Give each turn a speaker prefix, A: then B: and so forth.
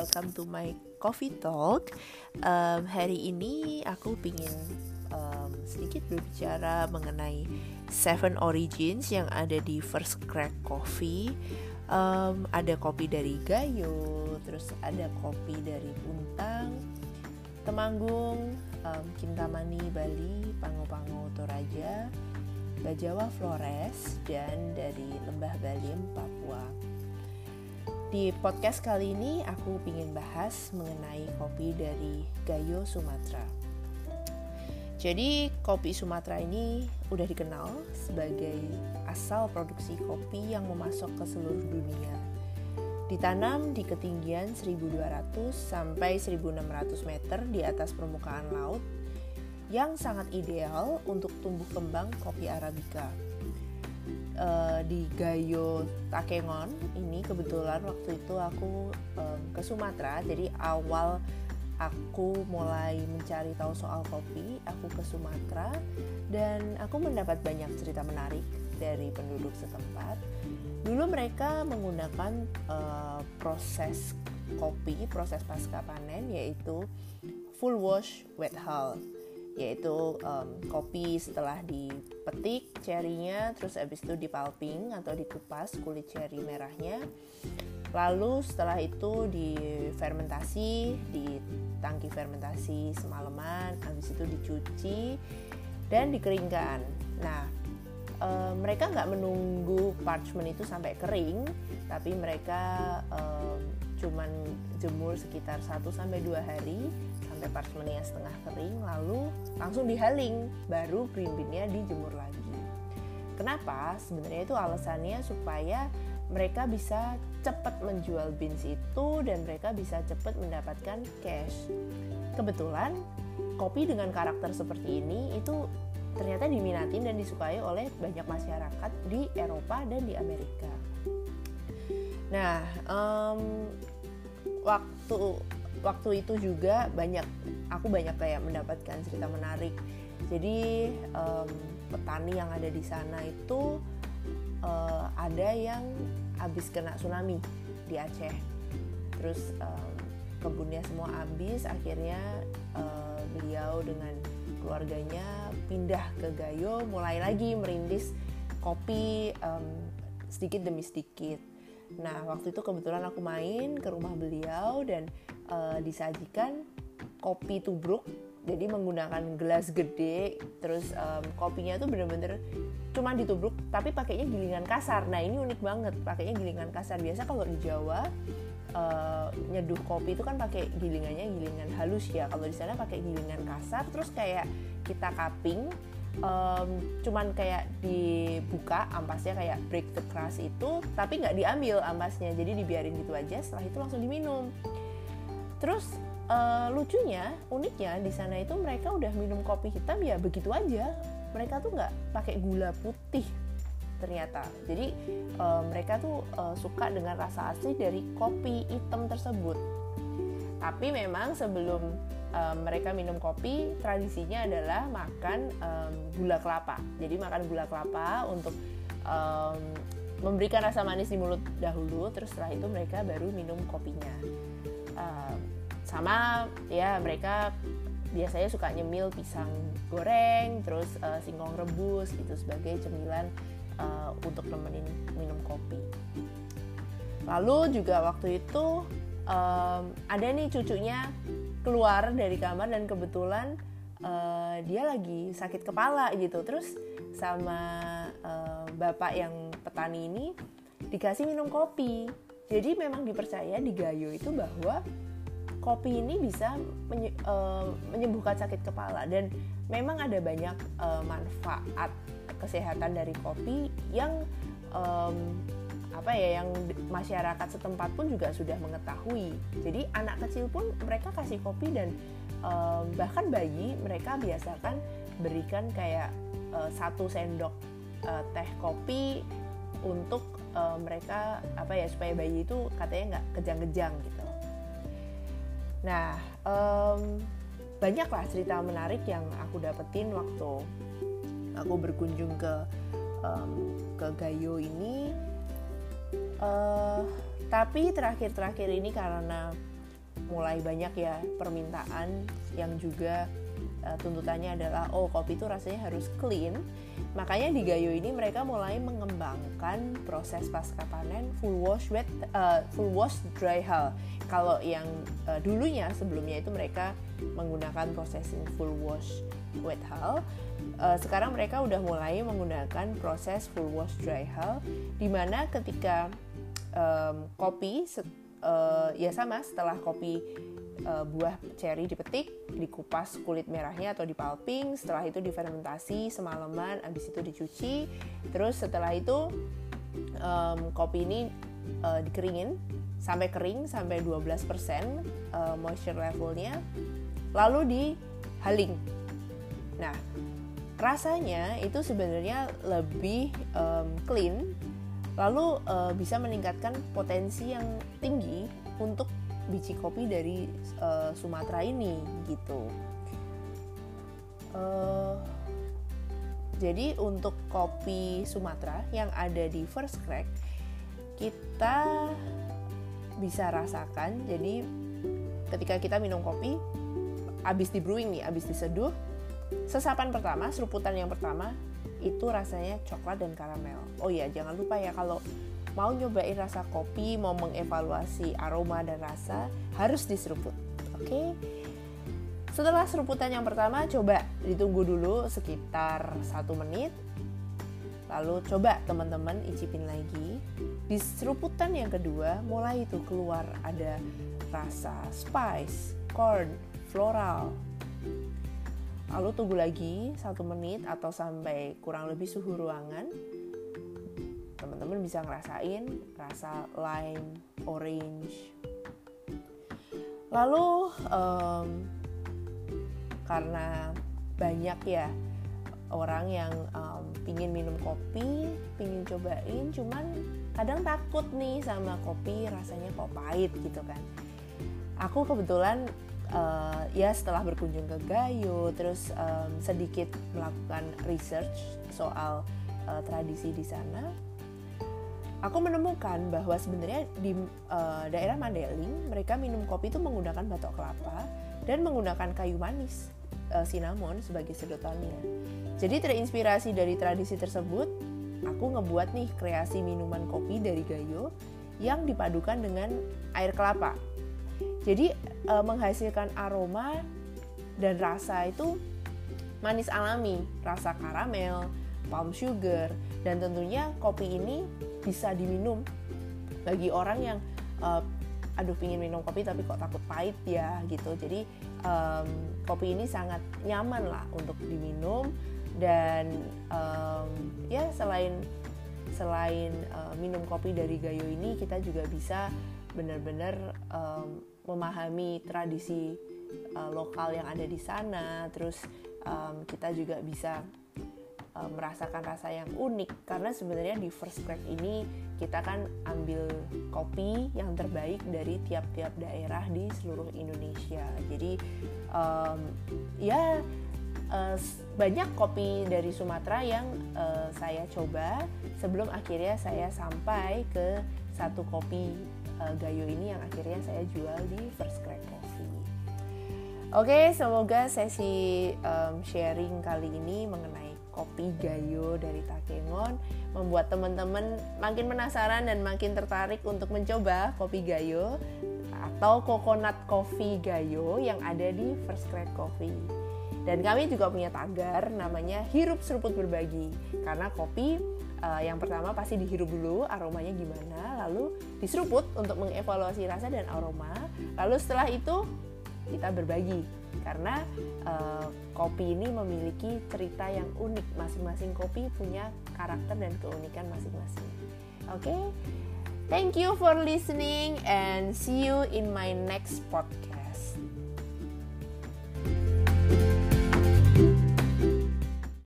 A: welcome to my coffee talk. Um, hari ini aku ingin um, sedikit berbicara mengenai Seven Origins yang ada di First Crack Coffee. Um, ada kopi dari Gayo, terus ada kopi dari Puntang, Temanggung, um, Kintamani Bali, Pango-Pango Toraja, Bajawa Flores, dan dari Lembah Balim Papua. Di podcast kali ini aku ingin bahas mengenai kopi dari Gayo Sumatera. Jadi kopi Sumatera ini udah dikenal sebagai asal produksi kopi yang memasok ke seluruh dunia. Ditanam di ketinggian 1200 sampai 1600 meter di atas permukaan laut yang sangat ideal untuk tumbuh kembang kopi Arabica uh, di Gayo Takengon ini kebetulan waktu itu aku um, ke Sumatera. Jadi awal aku mulai mencari tahu soal kopi aku ke Sumatera. Dan aku mendapat banyak cerita menarik dari penduduk setempat. Dulu mereka menggunakan uh, proses kopi proses pasca panen yaitu full wash wet hull yaitu um, kopi setelah dipetik cherrynya terus habis itu dipalping atau dikupas kulit cherry merahnya. Lalu setelah itu difermentasi di tangki fermentasi semalaman habis itu dicuci dan dikeringkan. Nah e, mereka nggak menunggu parchment itu sampai kering tapi mereka e, cuman jemur sekitar 1 sampai 2 hari sampai parchmentnya setengah kering lalu langsung dihaling baru green beannya dijemur lagi. Kenapa? Sebenarnya itu alasannya supaya mereka bisa cepat menjual beans itu dan mereka bisa cepat mendapatkan cash. Kebetulan kopi dengan karakter seperti ini itu ternyata diminatin dan disukai oleh banyak masyarakat di Eropa dan di Amerika. Nah, um, waktu waktu itu juga banyak aku banyak kayak mendapatkan cerita menarik. Jadi um, petani yang ada di sana itu uh, ada yang habis kena tsunami di Aceh. Terus um, kebunnya semua habis akhirnya uh, beliau dengan keluarganya pindah ke Gayo mulai lagi merintis kopi um, sedikit demi sedikit Nah, waktu itu kebetulan aku main ke rumah beliau dan uh, disajikan kopi tubruk. Jadi menggunakan gelas gede, terus um, kopinya tuh bener-bener cuma ditubruk, tapi pakainya gilingan kasar. Nah ini unik banget, pakainya gilingan kasar. Biasa kalau di Jawa uh, nyeduh kopi itu kan pakai gilingannya gilingan halus ya. Kalau di sana pakai gilingan kasar, terus kayak kita cupping, um, cuman kayak dibuka ampasnya kayak break the crust itu tapi nggak diambil ampasnya. Jadi dibiarin gitu aja setelah itu langsung diminum. Terus uh, lucunya uniknya di sana itu mereka udah minum kopi hitam ya begitu aja. Mereka tuh nggak pakai gula putih ternyata. Jadi uh, mereka tuh uh, suka dengan rasa asli dari kopi hitam tersebut. Tapi memang sebelum um, mereka minum kopi tradisinya adalah makan um, gula kelapa. Jadi makan gula kelapa untuk um, memberikan rasa manis di mulut dahulu terus setelah itu mereka baru minum kopinya. Um, sama ya mereka biasanya suka nyemil pisang goreng terus uh, singkong rebus gitu sebagai cemilan uh, untuk nemenin minum kopi. Lalu juga waktu itu um, ada nih cucunya keluar dari kamar dan kebetulan uh, dia lagi sakit kepala gitu. Terus sama uh, bapak yang petani ini dikasih minum kopi. Jadi memang dipercaya di Gayo itu bahwa kopi ini bisa menye uh, menyembuhkan sakit kepala. Dan memang ada banyak uh, manfaat kesehatan dari kopi yang um, apa ya yang masyarakat setempat pun juga sudah mengetahui. Jadi anak kecil pun mereka kasih kopi dan um, bahkan bayi mereka biasakan berikan kayak uh, satu sendok uh, teh kopi untuk uh, mereka apa ya supaya bayi itu katanya nggak kejang-kejang gitu. Nah um, banyaklah cerita menarik yang aku dapetin waktu aku berkunjung ke um, ke Gayo ini uh, tapi terakhir-terakhir ini karena mulai banyak ya permintaan yang juga uh, tuntutannya adalah oh kopi itu rasanya harus clean makanya di Gayo ini mereka mulai mengembangkan proses pasca panen full wash wet uh, full wash dry hull. Kalau yang uh, dulunya sebelumnya itu mereka menggunakan processing full wash wet hull uh, sekarang mereka udah mulai menggunakan proses full wash dry hull di mana ketika um, kopi uh, ya sama setelah kopi uh, buah cherry dipetik, dikupas kulit merahnya atau dipalping, setelah itu difermentasi semalaman, habis itu dicuci, terus setelah itu um, kopi ini uh, dikeringin sampai kering sampai 12% uh, moisture levelnya, lalu dihaling. Nah, rasanya itu sebenarnya lebih um, clean lalu uh, bisa meningkatkan potensi yang tinggi untuk biji kopi dari uh, Sumatera ini gitu. Uh, jadi untuk kopi Sumatera yang ada di First Crack kita bisa rasakan. Jadi ketika kita minum kopi, habis di brewing nih, habis diseduh, sesapan pertama, seruputan yang pertama itu rasanya coklat dan karamel. Oh iya, jangan lupa ya kalau mau nyobain rasa kopi, mau mengevaluasi aroma dan rasa, harus diseruput. Oke. Okay? Setelah seruputan yang pertama, coba ditunggu dulu sekitar satu menit. Lalu coba teman-teman icipin lagi. Di seruputan yang kedua, mulai itu keluar ada rasa spice, corn, floral, lalu tunggu lagi satu menit atau sampai kurang lebih suhu ruangan teman-teman bisa ngerasain rasa lime orange lalu um, karena banyak ya orang yang um, pingin minum kopi, pingin cobain, cuman kadang takut nih sama kopi rasanya kok pahit gitu kan. Aku kebetulan uh, ya setelah berkunjung ke Gayo terus um, sedikit melakukan research soal uh, tradisi di sana aku menemukan bahwa sebenarnya di uh, daerah Mandeling mereka minum kopi itu menggunakan batok kelapa dan menggunakan kayu manis uh, cinnamon sebagai sedotannya. Jadi terinspirasi dari tradisi tersebut aku ngebuat nih kreasi minuman kopi dari Gayo yang dipadukan dengan air kelapa jadi e, menghasilkan aroma dan rasa itu manis alami, rasa karamel, palm sugar, dan tentunya kopi ini bisa diminum bagi orang yang uh, aduh pingin minum kopi tapi kok takut pahit ya gitu. Jadi um, kopi ini sangat nyaman lah untuk diminum dan um, ya selain selain uh, minum kopi dari Gayo ini kita juga bisa benar-benar um, memahami tradisi uh, lokal yang ada di sana terus um, kita juga bisa uh, merasakan rasa yang unik. Karena sebenarnya di First Crack ini kita kan ambil kopi yang terbaik dari tiap-tiap daerah di seluruh Indonesia. Jadi um, ya uh, banyak kopi dari Sumatera yang uh, saya coba sebelum akhirnya saya sampai ke satu kopi uh, Gayo ini yang akhirnya saya jual di First Crack Coffee. Oke, semoga sesi um, sharing kali ini mengenai kopi Gayo dari Takengon membuat teman-teman makin penasaran dan makin tertarik untuk mencoba kopi Gayo atau coconut coffee Gayo yang ada di First Crack Coffee. Dan kami juga punya tagar namanya hirup seruput berbagi karena kopi uh, yang pertama pasti dihirup dulu aromanya gimana, lalu diseruput untuk mengevaluasi rasa dan aroma. Lalu setelah itu kita berbagi karena uh, kopi ini memiliki cerita yang unik. Masing-masing kopi punya karakter dan keunikan masing-masing. Oke. Okay? Thank you for listening and see you in my next podcast.